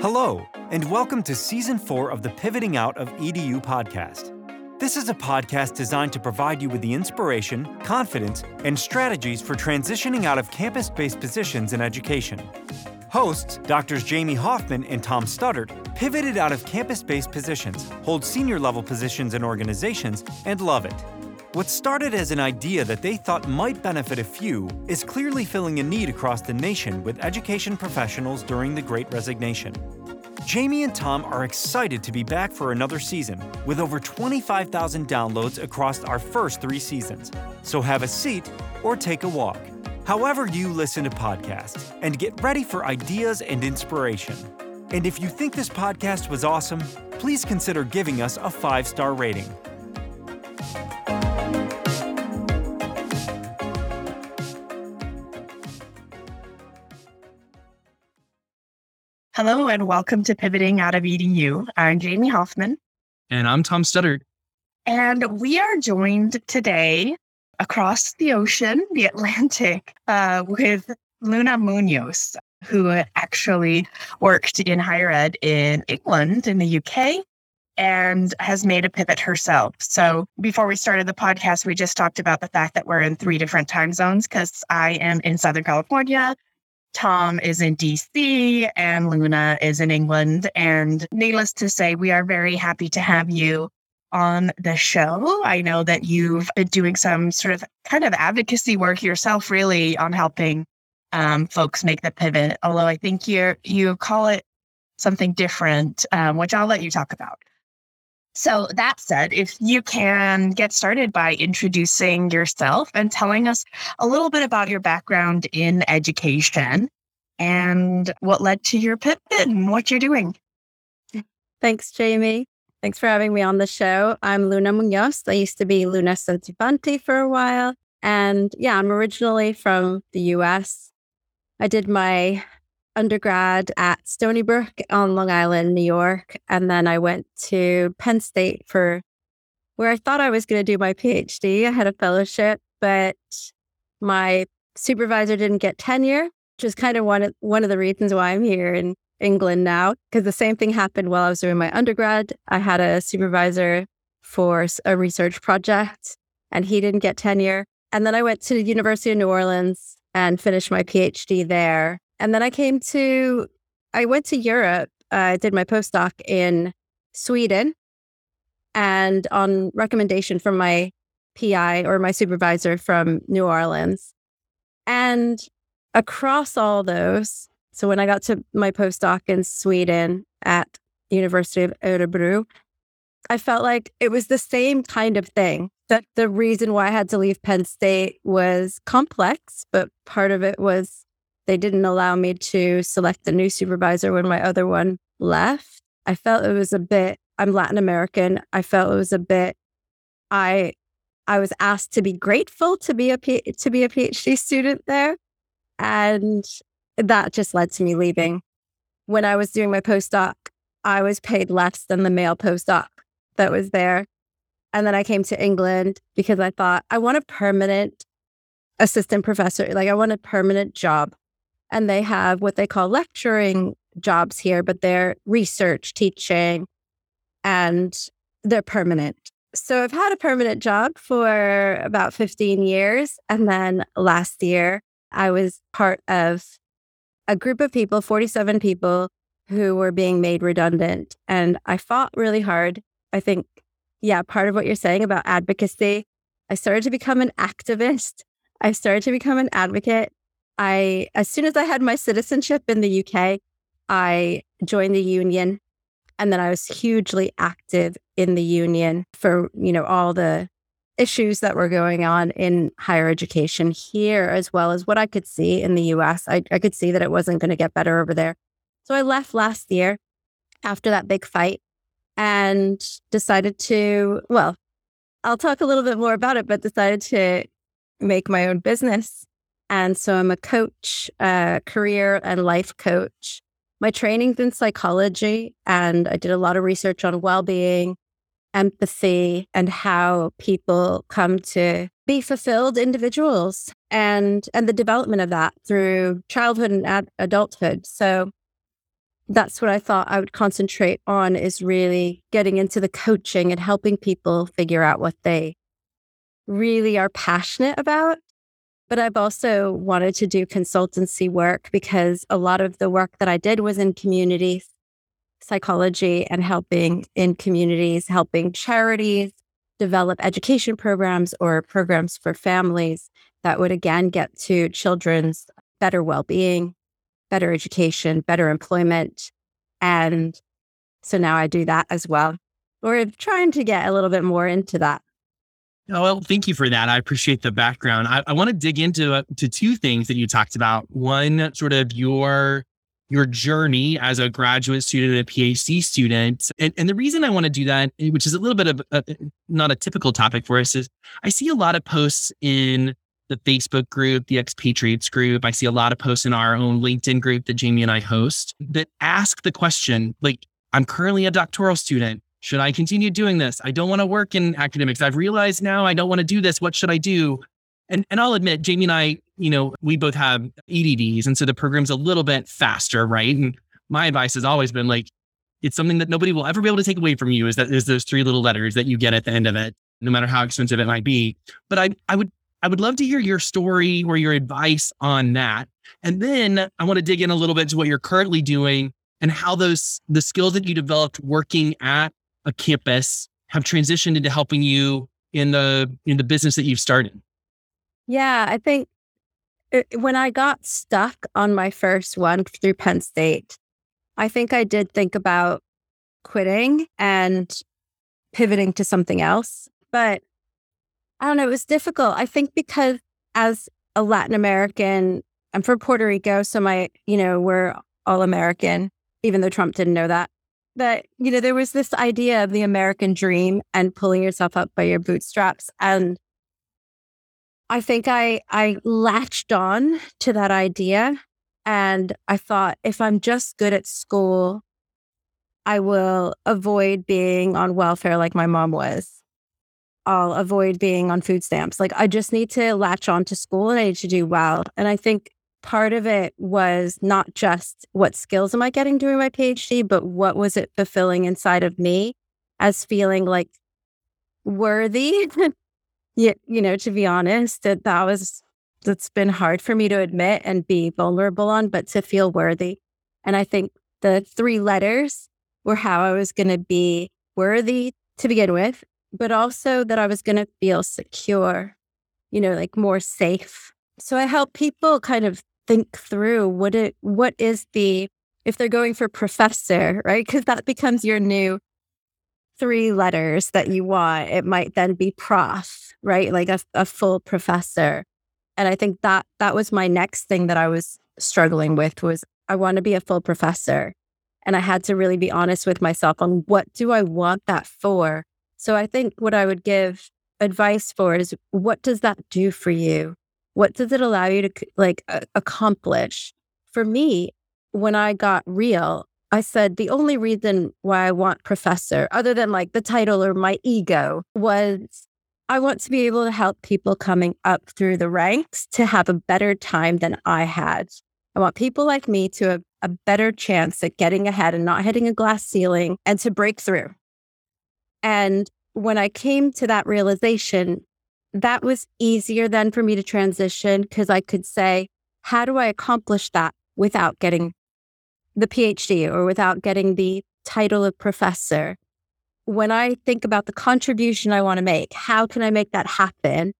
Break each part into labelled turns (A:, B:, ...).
A: Hello, and welcome to Season 4 of the Pivoting Out of EDU podcast. This is a podcast designed to provide you with the inspiration, confidence, and strategies for transitioning out of campus based positions in education. Hosts, Drs. Jamie Hoffman and Tom Studdard, pivoted out of campus based positions, hold senior level positions in organizations, and love it. What started as an idea that they thought might benefit a few is clearly filling a need across the nation with education professionals during the Great Resignation. Jamie and Tom are excited to be back for another season with over 25,000 downloads across our first three seasons. So have a seat or take a walk. However, you listen to podcasts, and get ready for ideas and inspiration. And if you think this podcast was awesome, please consider giving us a five star rating.
B: Hello and welcome to Pivoting Out of EDU. I'm Jamie Hoffman.
C: And I'm Tom Studdard.
B: And we are joined today across the ocean, the Atlantic, uh, with Luna Munoz, who actually worked in higher ed in England, in the UK, and has made a pivot herself. So before we started the podcast, we just talked about the fact that we're in three different time zones because I am in Southern California Tom is in DC and Luna is in England. And needless to say, we are very happy to have you on the show. I know that you've been doing some sort of kind of advocacy work yourself, really, on helping um, folks make the pivot. Although I think you you call it something different, um, which I'll let you talk about. So, that said, if you can get started by introducing yourself and telling us a little bit about your background in education and what led to your pivot and what you're doing.
D: Thanks, Jamie. Thanks for having me on the show. I'm Luna Munoz. I used to be Luna Sotibante for a while. And yeah, I'm originally from the US. I did my undergrad at Stony Brook on Long Island, New York. And then I went to Penn State for where I thought I was going to do my PhD. I had a fellowship, but my supervisor didn't get tenure, which is kind of one of, one of the reasons why I'm here in England now. Because the same thing happened while I was doing my undergrad. I had a supervisor for a research project and he didn't get tenure. And then I went to the University of New Orleans and finished my PhD there. And then I came to, I went to Europe. I uh, did my postdoc in Sweden. And on recommendation from my PI or my supervisor from New Orleans. And across all those, so when I got to my postdoc in Sweden at University of Örebro, I felt like it was the same kind of thing. That the reason why I had to leave Penn State was complex, but part of it was they didn't allow me to select the new supervisor when my other one left. I felt it was a bit, I'm Latin American. I felt it was a bit, I, I was asked to be grateful to be a P, to be a PhD student there, and that just led to me leaving. When I was doing my postdoc, I was paid less than the male postdoc that was there, and then I came to England because I thought I want a permanent assistant professor, like I want a permanent job and they have what they call lecturing jobs here, but they're research, teaching, and they're permanent. So I've had a permanent job for about 15 years. And then last year, I was part of a group of people, 47 people, who were being made redundant. And I fought really hard. I think, yeah, part of what you're saying about advocacy, I started to become an activist. I started to become an advocate. I, as soon as I had my citizenship in the UK, I joined the union. And then I was hugely active in the union for, you know, all the issues that were going on in higher education here, as well as what I could see in the US. I, I could see that it wasn't going to get better over there. So I left last year after that big fight and decided to, well, I'll talk a little bit more about it, but decided to make my own business and so I'm a coach, a career and life coach. My training's in psychology, and I did a lot of research on well being, empathy, and how people come to be fulfilled individuals and and the development of that through childhood and ad- adulthood. So that's what I thought I would concentrate on is really getting into the coaching and helping people figure out what they really are passionate about. But I've also wanted to do consultancy work because a lot of the work that I did was in community psychology and helping in communities, helping charities develop education programs or programs for families that would again get to children's better well being, better education, better employment. And so now I do that as well. We're trying to get a little bit more into that.
C: Oh, well, thank you for that. I appreciate the background. I, I want to dig into uh, to two things that you talked about. One, sort of your your journey as a graduate student a PhD student. And, and the reason I want to do that, which is a little bit of a, not a typical topic for us, is I see a lot of posts in the Facebook group, the expatriates group. I see a lot of posts in our own LinkedIn group that Jamie and I host that ask the question like, I'm currently a doctoral student. Should I continue doing this? I don't want to work in academics. I've realized now I don't want to do this. What should I do? And and I'll admit, Jamie and I, you know, we both have EDDs, and so the program's a little bit faster, right? And my advice has always been like, it's something that nobody will ever be able to take away from you. Is that is those three little letters that you get at the end of it, no matter how expensive it might be. But I I would I would love to hear your story or your advice on that. And then I want to dig in a little bit to what you're currently doing and how those the skills that you developed working at a campus have transitioned into helping you in the in the business that you've started.
D: Yeah, I think it, when I got stuck on my first one through Penn State, I think I did think about quitting and pivoting to something else. But I don't know, it was difficult. I think because as a Latin American, I'm from Puerto Rico, so my, you know, we're all American, even though Trump didn't know that. But, you know, there was this idea of the American dream and pulling yourself up by your bootstraps. And I think I I latched on to that idea and I thought if I'm just good at school, I will avoid being on welfare like my mom was. I'll avoid being on food stamps. Like I just need to latch on to school and I need to do well. And I think part of it was not just what skills am I getting during my PhD, but what was it fulfilling inside of me as feeling like worthy. yeah, you know, to be honest, that that was that's been hard for me to admit and be vulnerable on, but to feel worthy. And I think the three letters were how I was going to be worthy to begin with but also that I was going to feel secure, you know, like more safe. So I help people kind of think through what it what is the if they're going for professor, right? Because that becomes your new three letters that you want. It might then be prof, right? Like a, a full professor. And I think that that was my next thing that I was struggling with was I want to be a full professor. And I had to really be honest with myself on what do I want that for? So I think what I would give advice for is what does that do for you? What does it allow you to like accomplish? For me, when I got real, I said the only reason why I want professor, other than like the title or my ego, was I want to be able to help people coming up through the ranks to have a better time than I had. I want people like me to have a better chance at getting ahead and not hitting a glass ceiling and to break through. And when I came to that realization, that was easier then for me to transition because I could say, how do I accomplish that without getting the PhD or without getting the title of professor? When I think about the contribution I want to make, how can I make that happen?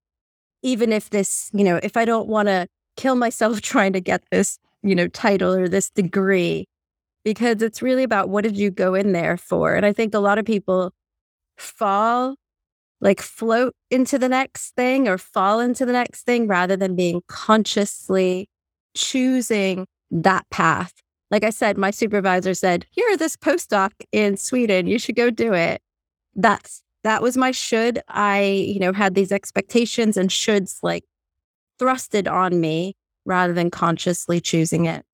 D: Even if this, you know, if I don't want to kill myself trying to get this, you know, title or this degree, because it's really about what did you go in there for? And I think a lot of people fall, like float into the next thing or fall into the next thing rather than being consciously choosing that path. Like I said, my supervisor said, Here, this postdoc in Sweden, you should go do it. That's that was my should. I, you know, had these expectations and shoulds like thrusted on me rather than consciously choosing it.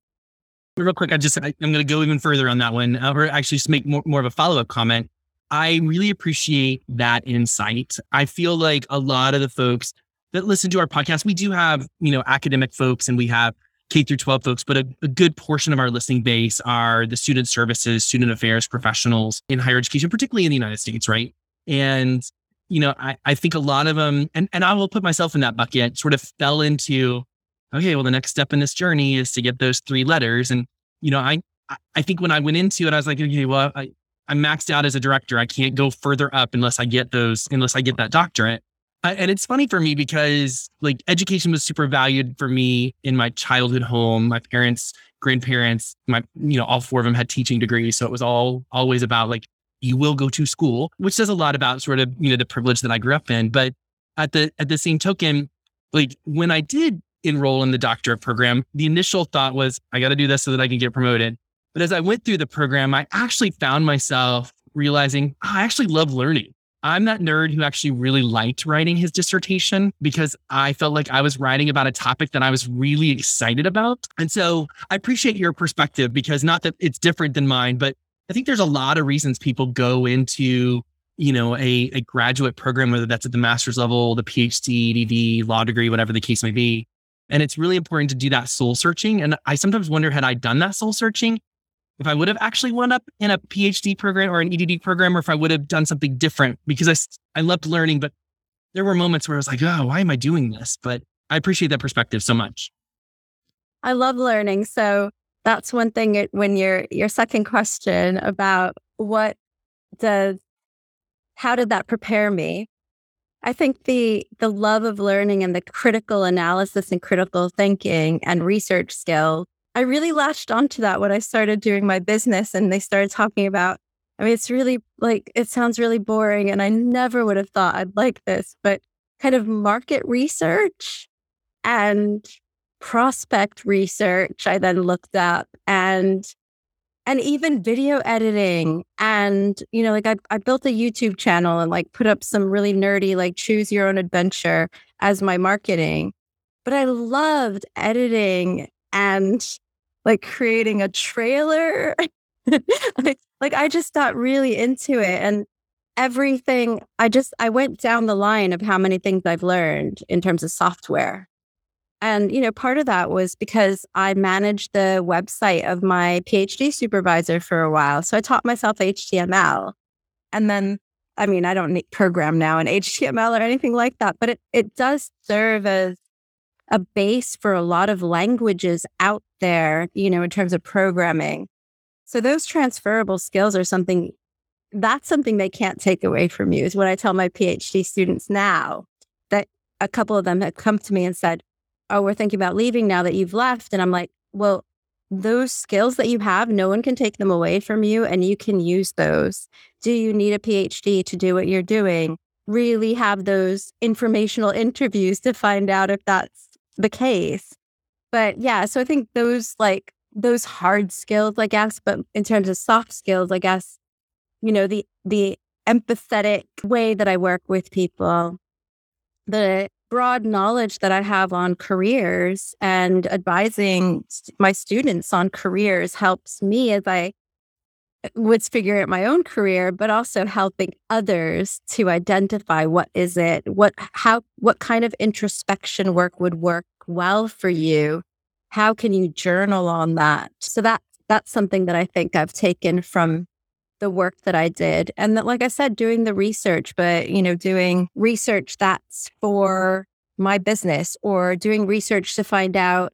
C: Real quick, I just I, am going to go even further on that one, uh, or actually just make more, more of a follow up comment. I really appreciate that insight. I feel like a lot of the folks that listen to our podcast, we do have, you know, academic folks and we have K through 12 folks, but a, a, good portion of our listening base are the student services, student affairs professionals in higher education, particularly in the United States, right? And, you know, I, I think a lot of them, and, and I will put myself in that bucket, sort of fell into, okay, well, the next step in this journey is to get those three letters. And, you know, I, I think when I went into it, I was like, okay, well, I, I'm maxed out as a director. I can't go further up unless I get those, unless I get that doctorate. and it's funny for me because like education was super valued for me in my childhood home. My parents, grandparents, my, you know, all four of them had teaching degrees. So it was all always about like, you will go to school, which says a lot about sort of, you know, the privilege that I grew up in. But at the, at the same token, like when I did enroll in the doctorate program, the initial thought was, I got to do this so that I can get promoted. But as I went through the program, I actually found myself realizing oh, I actually love learning. I'm that nerd who actually really liked writing his dissertation because I felt like I was writing about a topic that I was really excited about. And so I appreciate your perspective because not that it's different than mine, but I think there's a lot of reasons people go into you know a, a graduate program whether that's at the master's level the phd ed law degree whatever the case may be and it's really important to do that soul searching and i sometimes wonder had i done that soul searching if I would have actually wound up in a PhD program or an EDD program, or if I would have done something different because I, I loved learning, but there were moments where I was like, oh, why am I doing this? But I appreciate that perspective so much.
D: I love learning. So that's one thing when your your second question about what does how did that prepare me? I think the the love of learning and the critical analysis and critical thinking and research skills I really latched onto that when I started doing my business and they started talking about. I mean, it's really like, it sounds really boring. And I never would have thought I'd like this, but kind of market research and prospect research, I then looked up and and even video editing and you know like I, I built a youtube channel and like put up some really nerdy like choose your own adventure as my marketing but i loved editing and like creating a trailer. like, I just got really into it and everything I just I went down the line of how many things I've learned in terms of software. And you know, part of that was because I managed the website of my PhD supervisor for a while. So I taught myself HTML. And then I mean, I don't need program now in HTML or anything like that, but it, it does serve as a base for a lot of languages out there, you know, in terms of programming. So those transferable skills are something that's something they can't take away from you is what I tell my PhD students now that a couple of them have come to me and said, Oh, we're thinking about leaving now that you've left. And I'm like, well, those skills that you have, no one can take them away from you and you can use those. Do you need a PhD to do what you're doing? Really have those informational interviews to find out if that's the case. But yeah, so I think those like those hard skills, I guess, but in terms of soft skills, I guess, you know, the the empathetic way that I work with people, the broad knowledge that I have on careers and advising my students on careers helps me as I was figuring out my own career, but also helping others to identify what is it, what how what kind of introspection work would work well for you. How can you journal on that? So that that's something that I think I've taken from the work that I did. And that, like I said, doing the research, but you know, doing research that's for my business or doing research to find out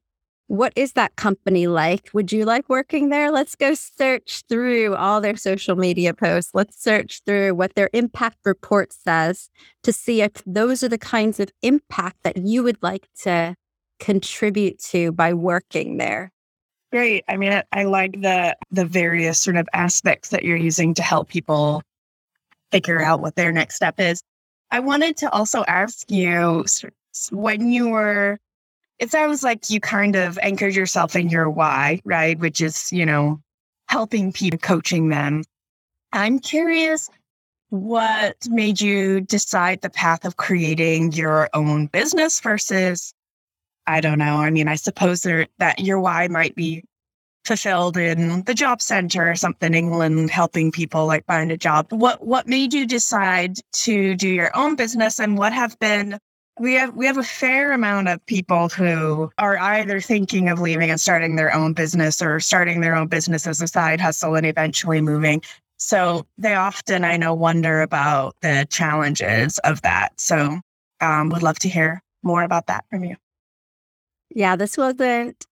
D: what is that company like? Would you like working there? Let's go search through all their social media posts. Let's search through what their impact report says to see if those are the kinds of impact that you would like to contribute to by working there.
B: Great. I mean, I, like the the various sort of aspects that you're using to help people figure out what their next step is. I wanted to also ask you when you were it sounds like you kind of anchored yourself in your why, right? Which is, you know, helping people, coaching them. I'm curious what made you decide the path of creating your own business versus, I don't know. I mean, I suppose there, that your why might be fulfilled in the job center or something England helping people like find a job. What what made you decide to do your own business and what have been we have we have a fair amount of people who are either thinking of leaving and starting their own business or starting their own business as a side hustle and eventually moving. So they often, I know, wonder about the challenges of that. So um, would love to hear more about that from you.
D: Yeah, this wasn't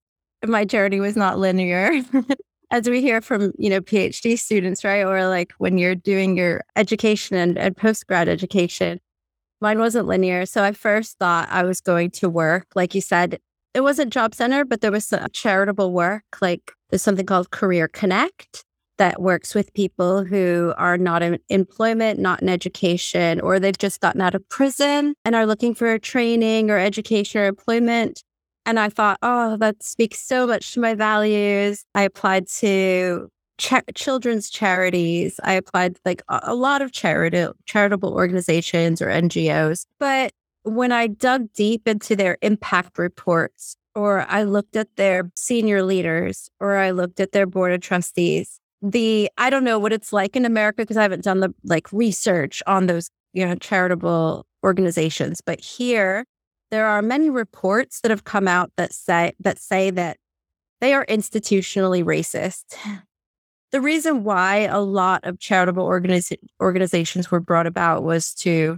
D: my journey was not linear. As we hear from, you know, PhD students, right? Or like when you're doing your education and, and post grad education, Mine wasn't linear. So I first thought I was going to work. Like you said, it wasn't job center, but there was some charitable work. Like there's something called Career Connect that works with people who are not in employment, not in education, or they've just gotten out of prison and are looking for training or education or employment. And I thought, oh, that speaks so much to my values. I applied to children's charities. I applied like a, lot of charitable charitable organizations or NGOs. But when I dug deep into their impact reports, or I looked at their senior leaders, or I looked at their board of trustees, the I don't know what it's like in America because I haven't done the like research on those you know charitable organizations, but here there are many reports that have come out that say that say that they are institutionally racist the reason why a lot of charitable organiz- organizations were brought about was to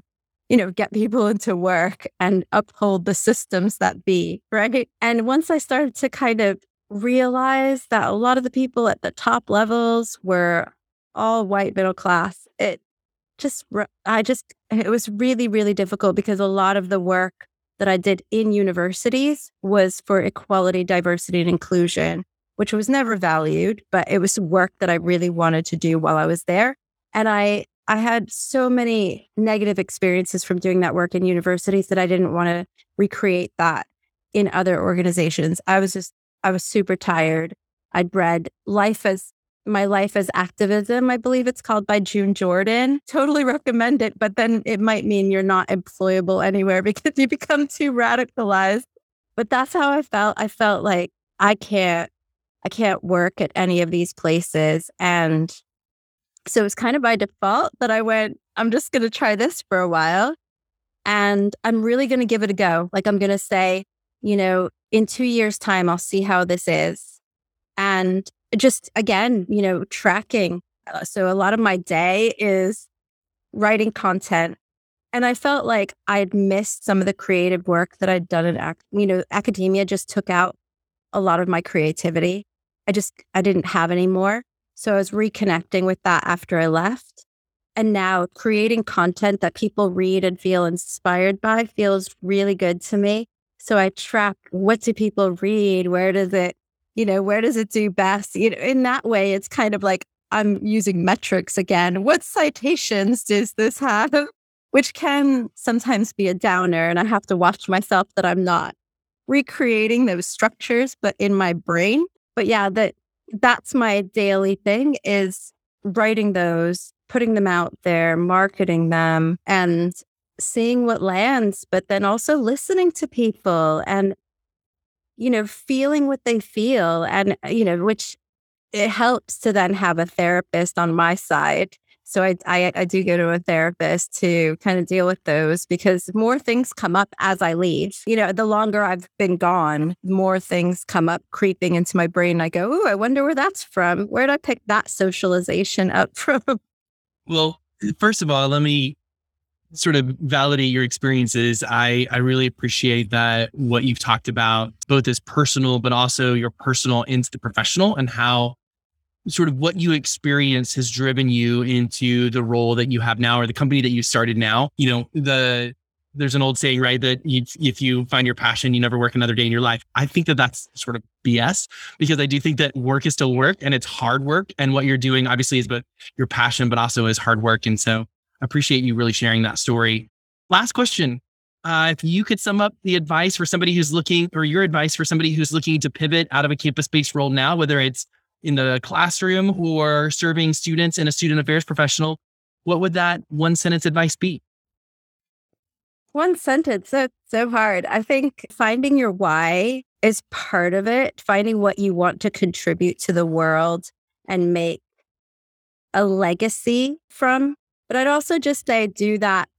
D: you know get people into work and uphold the systems that be right? And once i started to kind of realize that a lot of the people at the top levels were all white middle class it just i just it was really really difficult because a lot of the work that i did in universities was for equality diversity and inclusion which was never valued, but it was work that I really wanted to do while I was there. And I I had so many negative experiences from doing that work in universities that I didn't want to recreate that in other organizations. I was just I was super tired. I'd read Life as My Life as Activism, I believe it's called by June Jordan. Totally recommend it, but then it might mean you're not employable anywhere because you become too radicalized. But that's how I felt. I felt like I can't I can't work at any of these places. And so it's kind of by default that I went, I'm just going to try this for a while. And I'm really going to give it a go. Like, I'm going to say, you know, in two years' time, I'll see how this is. And just again, you know, tracking. Uh, so a lot of my day is writing content. And I felt like I'd missed some of the creative work that I'd done in, you know, academia just took out a lot of my creativity. I just, I didn't have anymore. So I was reconnecting with that after I left. And now creating content that people read and feel inspired by feels really good to me. So I track what do people read? Where does it, you know, where does it do best? You know, in that way, it's kind of like I'm using metrics again. What citations does this have? Which can sometimes be a downer. And I have to watch myself that I'm not recreating those structures, but in my brain but yeah, that that's my daily thing is writing those, putting them out there, marketing them and seeing what lands, but then also listening to people and you know, feeling what they feel and uh, you know, which it helps to then have a therapist on my side so I, I, I do go to a therapist to kind of deal with those because more things come up as I leave. You know, the longer I've been gone, more things come up creeping into my brain. I go, "Ooh, I wonder where that's from. Where did I pick that socialization up from?"
C: Well, eh, first of all, let me sort of validate your experiences. I I really appreciate that what you've talked about, both as personal, but also your personal into the professional and how sort of what you experience has driven you into the role that you have now or the company that you started now. You know, the there's an old saying, right? That you, if you find your passion, you never work another day in your life. I think that that's sort of BS because I do think that work is still work and it's hard work. And what you're doing obviously is but your passion, but also is hard work. And so I appreciate you really sharing that story. Last question. Uh, if you could sum up the advice for somebody who's looking or your advice for somebody who's looking to pivot out of a campus based role now, whether it's in the classroom who are serving students and a student affairs professional, what would that one sentence advice be?
D: One sentence. So, so hard. I think finding your why is part of it, finding what you want to contribute to the world and make a legacy from. But I'd also just say do that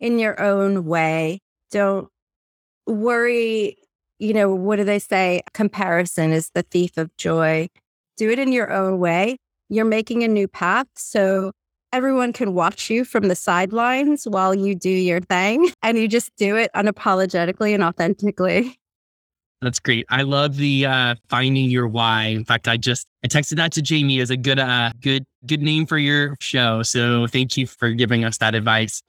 D: in your own way don't worry. You know, what do they say? Comparison is the thief of joy. Do it in your own way. You're making a new path. So everyone can watch you from the sidelines while you do your thing and you just do it unapologetically and authentically.
C: That's great. I love the uh, finding your why. In fact, I just I texted that to Jamie as a good uh good good name for your show. So thank you for giving us that advice.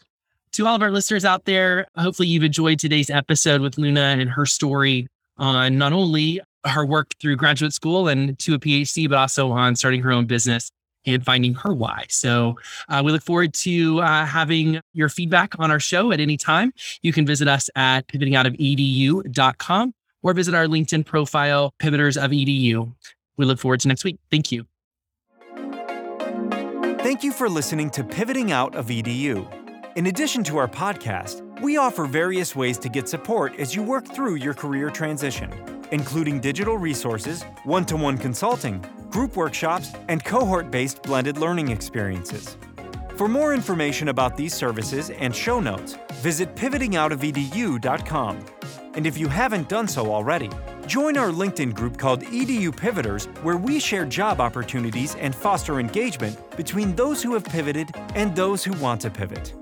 C: To all of our listeners out there, hopefully you've enjoyed today's episode with Luna and her story on not only her work through graduate school and to a PhD, but also on starting her own business and finding her why. So uh, we look forward to uh, having your feedback on our show at any time. You can visit us at pivotingoutofedu.com or visit our LinkedIn profile, Pivoters of EDU. We look forward to next week. Thank you.
A: Thank you for listening to Pivoting Out of EDU. In addition to our podcast, we offer various ways to get support as you work through your career transition, including digital resources, one to one consulting, group workshops, and cohort based blended learning experiences. For more information about these services and show notes, visit pivotingoutofedu.com. And if you haven't done so already, join our LinkedIn group called EDU Pivoters, where we share job opportunities and foster engagement between those who have pivoted and those who want to pivot.